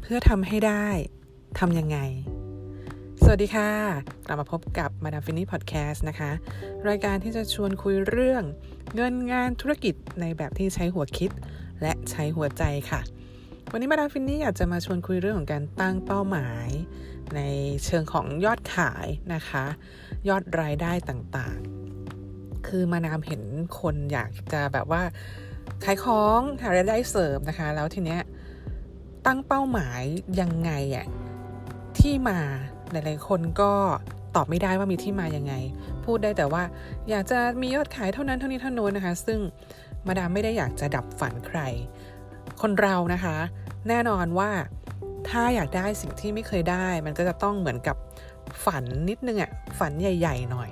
เพื่อทำให้ได้ทำยังไง สวัสดีค่ะ กลับมาพบกับมาดามฟินนี่พอดแคสต์นะคะ รายการที่จะชวนคุยเรื่องเงินงานธุรกิจในแบบที่ใช้หัวคิด และใช้หัวใจค่ะ วันนี้มาดามฟินนี่อยากจะมาชวนคุยเรื่องของการตั้งเป้าหมาย ในเชิงของยอดขายนะคะ ยอดรายได้ต่างๆ คือมาดามเห็นคนอยากจะแบบว่าขายของหารายได้เสริมนะคะ แล้วทีเนี้ย ตั้งเป้าหมายยังไงอะที่มาหลายๆคนก็ตอบไม่ได้ว่ามีที่มายังไง พูดได้แต่ว่า อยากจะมียอดขายเท่านั้นเท่านี้เท่านู้นนะคะ ซึ่งมาดามไม่ได้อยากจะดับฝันใคร คนเรานะคะ แน่นอนว่าถ้าอยากได้สิ่งที่ไม่เคยได้ มันก็จะต้องเหมือนกับฝันนิดนึงอะฝันใหญ่ ๆ หน่อย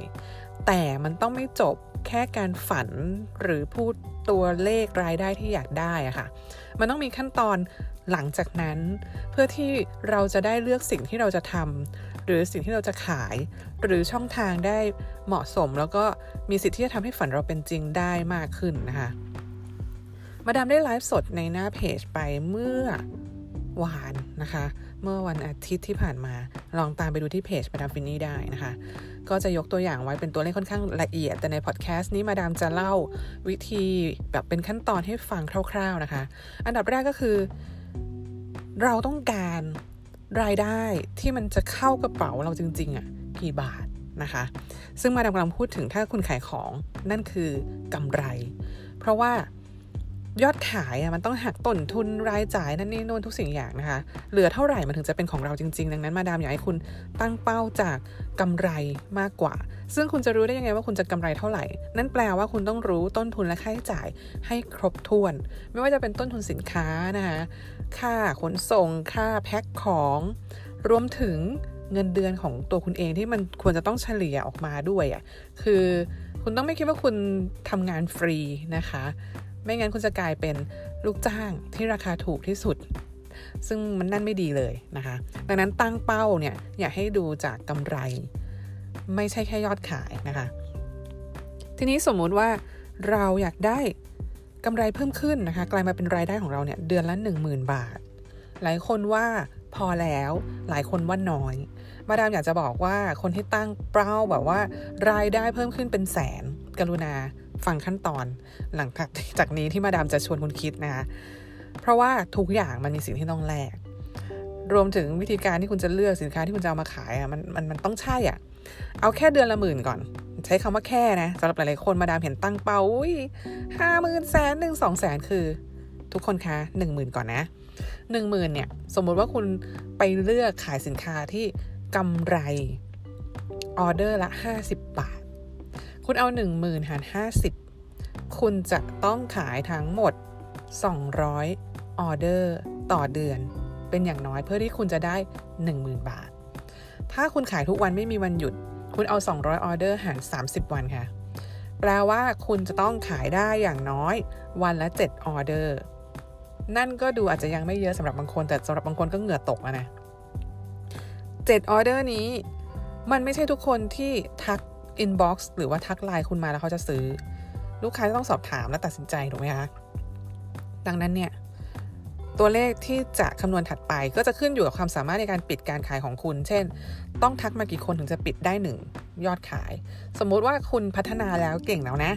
แต่มันต้องไม่จบ แค่การฝันหรือพูดตัวเลขรายได้ที่อยากได้อะค่ะ มันต้องมีขั้นตอนหลังจากนั้น เพื่อที่เราจะได้เลือกสิ่งที่เราจะทำหรือสิ่งที่เราจะขาย หรือช่องทางได้เหมาะสม แล้วก็มีสิทธิ์ที่จะทำให้ฝันเราเป็นจริงได้มากขึ้นนะคะมาดามได้ไลฟ์สดในหน้าเพจไปเมื่อวานนะคะ เมื่อวันอาทิตย์ที่ผ่านมา ลองตามไปดูที่เพจมาดามฟินนี่ได้นะคะ ก็จะยกตัวอย่างไว้เป็นตัวเลขค่อนข้างละเอียด แต่ในพอดแคสต์นี้มาดามจะเล่าวิธีแบบเป็นขั้นตอนให้ฟังคร่าว ๆนะคะ อันดับแรกก็คือ เราต้องการรายได้ที่มันจะเข้ากระเป๋าเราจริงๆอะ่ะกี่บาทนะคะ ซึ่งมาดามกำลังพูดถึงถ้าคุณขายของนั่นคือกำไร เพราะว่า ยอดขายอะมันต้องหักต้นทุนรายจ่ายนั่นนี่โน่นทุกสิ่งอย่างนะคะ เหลือเท่าไหร่มันถึงจะเป็นของเราจริง ๆ ดังนั้นมาดามอยากให้คุณตั้งเป้าจากกำไรมากกว่า ซึ่งคุณจะรู้ได้ยังไงว่าคุณจะกำไรเท่าไหร่ นั่นแปลว่าคุณต้องรู้ต้นทุนและค่าใช้จ่ายให้ครบถ้วน ไม่ว่าจะเป็นต้นทุนสินค้านะคะค่าขนส่งค่าแพ็คของรวมถึงเงินเดือนของตัวคุณเองที่มันควรจะต้องเฉลี่ยออกมาด้วยอะคือคุณต้องไม่คิดว่าคุณทำงานฟรีนะคะ ไม่งั้นคุณจะกลายเป็นลูกจ้างที่ราคาถูกที่สุด ซึ่งมันนั่นไม่ดีเลยนะคะ ดังนั้นตั้งเป้าเนี่ยอยากให้ดูจากกำไร ไม่ใช่แค่ยอดขายนะคะ ทีนี้สมมุติว่าเราอยากได้กำไรเพิ่มขึ้นนะคะ กลายมาเป็นรายได้ของเราเนี่ยเดือนละ 10,000 บาท หลายคนว่าพอแล้วหลายคนว่าน้อย มาดามอยากจะบอกว่าคนที่ตั้งเป้าแบบว่า รายได้เพิ่มขึ้นเป็นแสนกรุณา ฟังขั้นตอนหลังจากนี้ที่มาดามจะชวนคุณคิดนะคะเพราะว่าทุกอย่างมันมีสิ่งที่ต้องแลกรวมถึงวิธีการที่คุณจะเลือกสินค้าที่คุณจะเอามาขายอะมันมันมันต้องใช่อะ เอาแค่เดือนละหมื่นก่อน ใช้คำว่าแค่นะสำหรับหลายๆคนมาดามเห็นตั้งเป้าห้าหมื่นแสนหนึ่งสองแสนคือ ทุกคนคะหนึ่งหมื่นก่อนนะหนึ่งหมื่นเนี่ย สมมุติว่าคุณไปเลือกขายสินค้าที่กำไรออเดอร์ละห้าสิบบาท คุณเอาหนึ่งหมื่นหารห้าสิบคุณจะต้องขายทั้งหมด 200 ออเดอร์ต่อเดือน เป็นอย่างน้อยเพื่อที่คุณจะได้ 10,000 บาท ถ้าคุณขายทุกวันไม่มีวันหยุด คุณเอา 200 ออเดอร์หาร 30 วันค่ะ แปลว่าคุณจะต้องขายได้อย่างน้อยวันละ 7 ออเดอร์ นั่นก็ดูอาจจะยังไม่เยอะสำหรับบางคน แต่สำหรับบางคนก็เหงื่อตกนะ7ออเดอร์นี้ มันไม่ใช่ทุกคนที่ทัก inbox หรือว่าทักไลน์คุณมาแล้วเขาจะซื้อ ลูกค้าจะต้องสอบถามและตัดสินใจถูกไหมคะดังนั้นเนี่ยตัวเลขที่จะคำนวณถัดไปก็จะขึ้นอยู่กับความสามารถในการปิดการขายของคุณ เช่น ต้องทักมากี่คนถึงจะปิดได้หนึ่งยอดขาย สมมุติว่าคุณพัฒนาแล้วเก่งแล้วนะ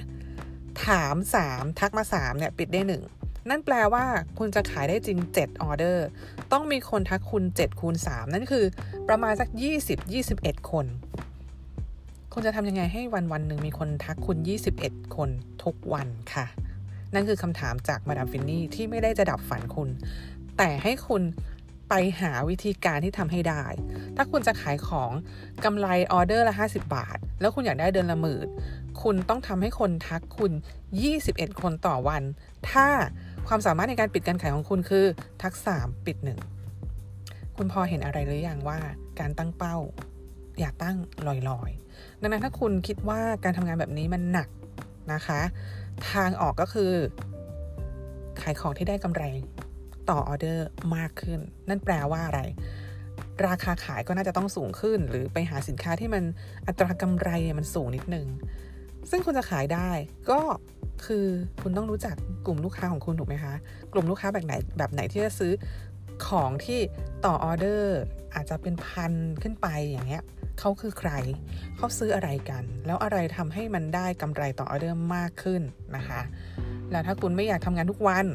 ถาม 3 ทักมา 3 เนี่ย ปิดได้ 1 นั่นแปลว่าคุณจะขายได้จริง 7 ออเดอร์ ต้องมีคนทักคุณ 7 คูณ 3 นั่นคือประมาณสัก 20-21 คน คุณจะทำยังไงให้วันวันหนึ่งมีคนทักคุณ 21 คนทุกวันค่ะ นั่นคือคำถามจากมาดามฟินนี่ที่ไม่ได้จะดับฝันคุณ แต่ให้คุณไปหาวิธีการที่ทำให้ได้ ถ้าคุณจะขายของกำไรออเดอร์ละ 50 บาท แล้วคุณอยากได้เดือนละหมื่น คุณต้องทำให้คนทักคุณ 21 คนต่อวัน ถ้าความสามารถในการปิดการขายของคุณคือ ทัก 3 ปิด 1 คุณพอเห็นอะไรหรือยังว่าการตั้งเป้า อย่าตั้งลอยๆ ดังนั้นถ้าคุณคิดว่าการทำงานแบบนี้มันหนักนะคะ ทางออกก็คือ ขายของที่ได้กำไรต่อออเดอร์มากขึ้น นั่นแปลว่าอะไร ราคาขายก็น่าจะต้องสูงขึ้น หรือไปหาสินค้าที่มันอัตรากำไรมันสูงนิดนึง ซึ่งคุณจะขายได้ก็คือคุณต้องรู้จักกลุ่มลูกค้าของคุณถูกไหมคะ กลุ่มลูกค้าแบบไหนแบบไหนที่จะซื้อของที่ต่อออเดอร์อาจจะเป็นพันขึ้นไปอย่างเงี้ย เขาคือใคร เขาซื้ออะไรกัน แล้วอะไรทำให้มันได้กำไรต่อออเดอร์มากขึ้นนะคะ แล้วถ้าคุณไม่อยากทำงานทุกวัน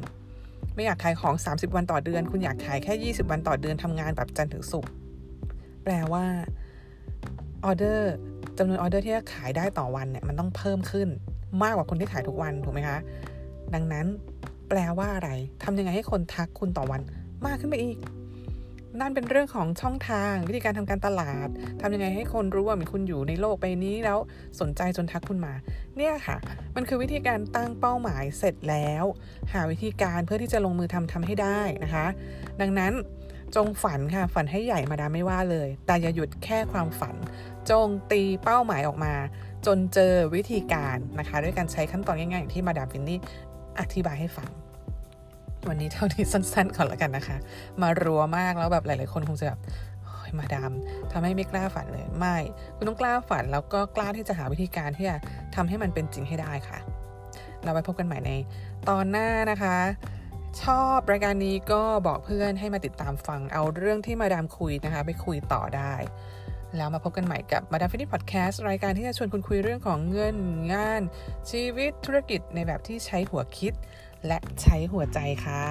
ไม่อยากขายของ 30 วันต่อเดือน คุณอยากขายแค่ 20 วันต่อเดือนทำงานแบบจันทร์ถึงศุกร์ แปลว่าออเดอร์จำนวนออเดอร์ที่จะขายได้ต่อวันเนี่ยมันต้องเพิ่มขึ้น มากกว่าคนที่ขายทุกวันถูกไหมคะ ดังนั้นแปลว่าอะไรทำยังไงให้คนทักคุณต่อวันมากขึ้นไปอีก นั่นเป็นเรื่องของช่องทางวิธีการทำการตลาดทำยังไงให้คนรู้ว่ามีคุณอยู่ในโลกใบนี้แล้วสนใจจนทักคุณมา เนี่ยค่ะ มันคือวิธีการตั้งเป้าหมายเสร็จแล้ว หาวิธีการเพื่อที่จะลงมือทำทำให้ได้นะคะ ดังนั้นจงฝันค่ะ ฝันให้ใหญ่มาดามไม่ว่าเลย แต่อย่าหยุดแค่ความฝัน จงตีเป้าหมายออกมา จนเจอวิธีการนะคะ ด้วยการใช้ขั้นตอนง่ายๆอย่างที่มาดามฟินนี่อธิบายให้ฟัง วันนี้เท่านี้สั้นๆก่อนแล้วกันนะคะ มารัวมากแล้วแบบหลาย ๆ คนคงจะแบบมาดามทำให้ไม่กล้าฝันเลยไม่ คุณต้องกล้าฝันแล้วก็กล้าที่จะหาวิธีการที่จะทำให้มันเป็นจริงให้ได้ค่ะ เราไปพบกันใหม่ในตอนหน้านะคะ ชอบรายการนี้ก็บอกเพื่อนให้มาติดตามฟังเอาเรื่องที่มาดามคุยนะคะ ไปคุยต่อได้ แล้วมาพบกันใหม่กับมาดามฟินิพอดแคสต์รายการที่จะชวนคุณคุยเรื่องของเงินงาน ชีวิตธุรกิจในแบบที่ใช้หัวคิด และใช้หัวใจค่ะ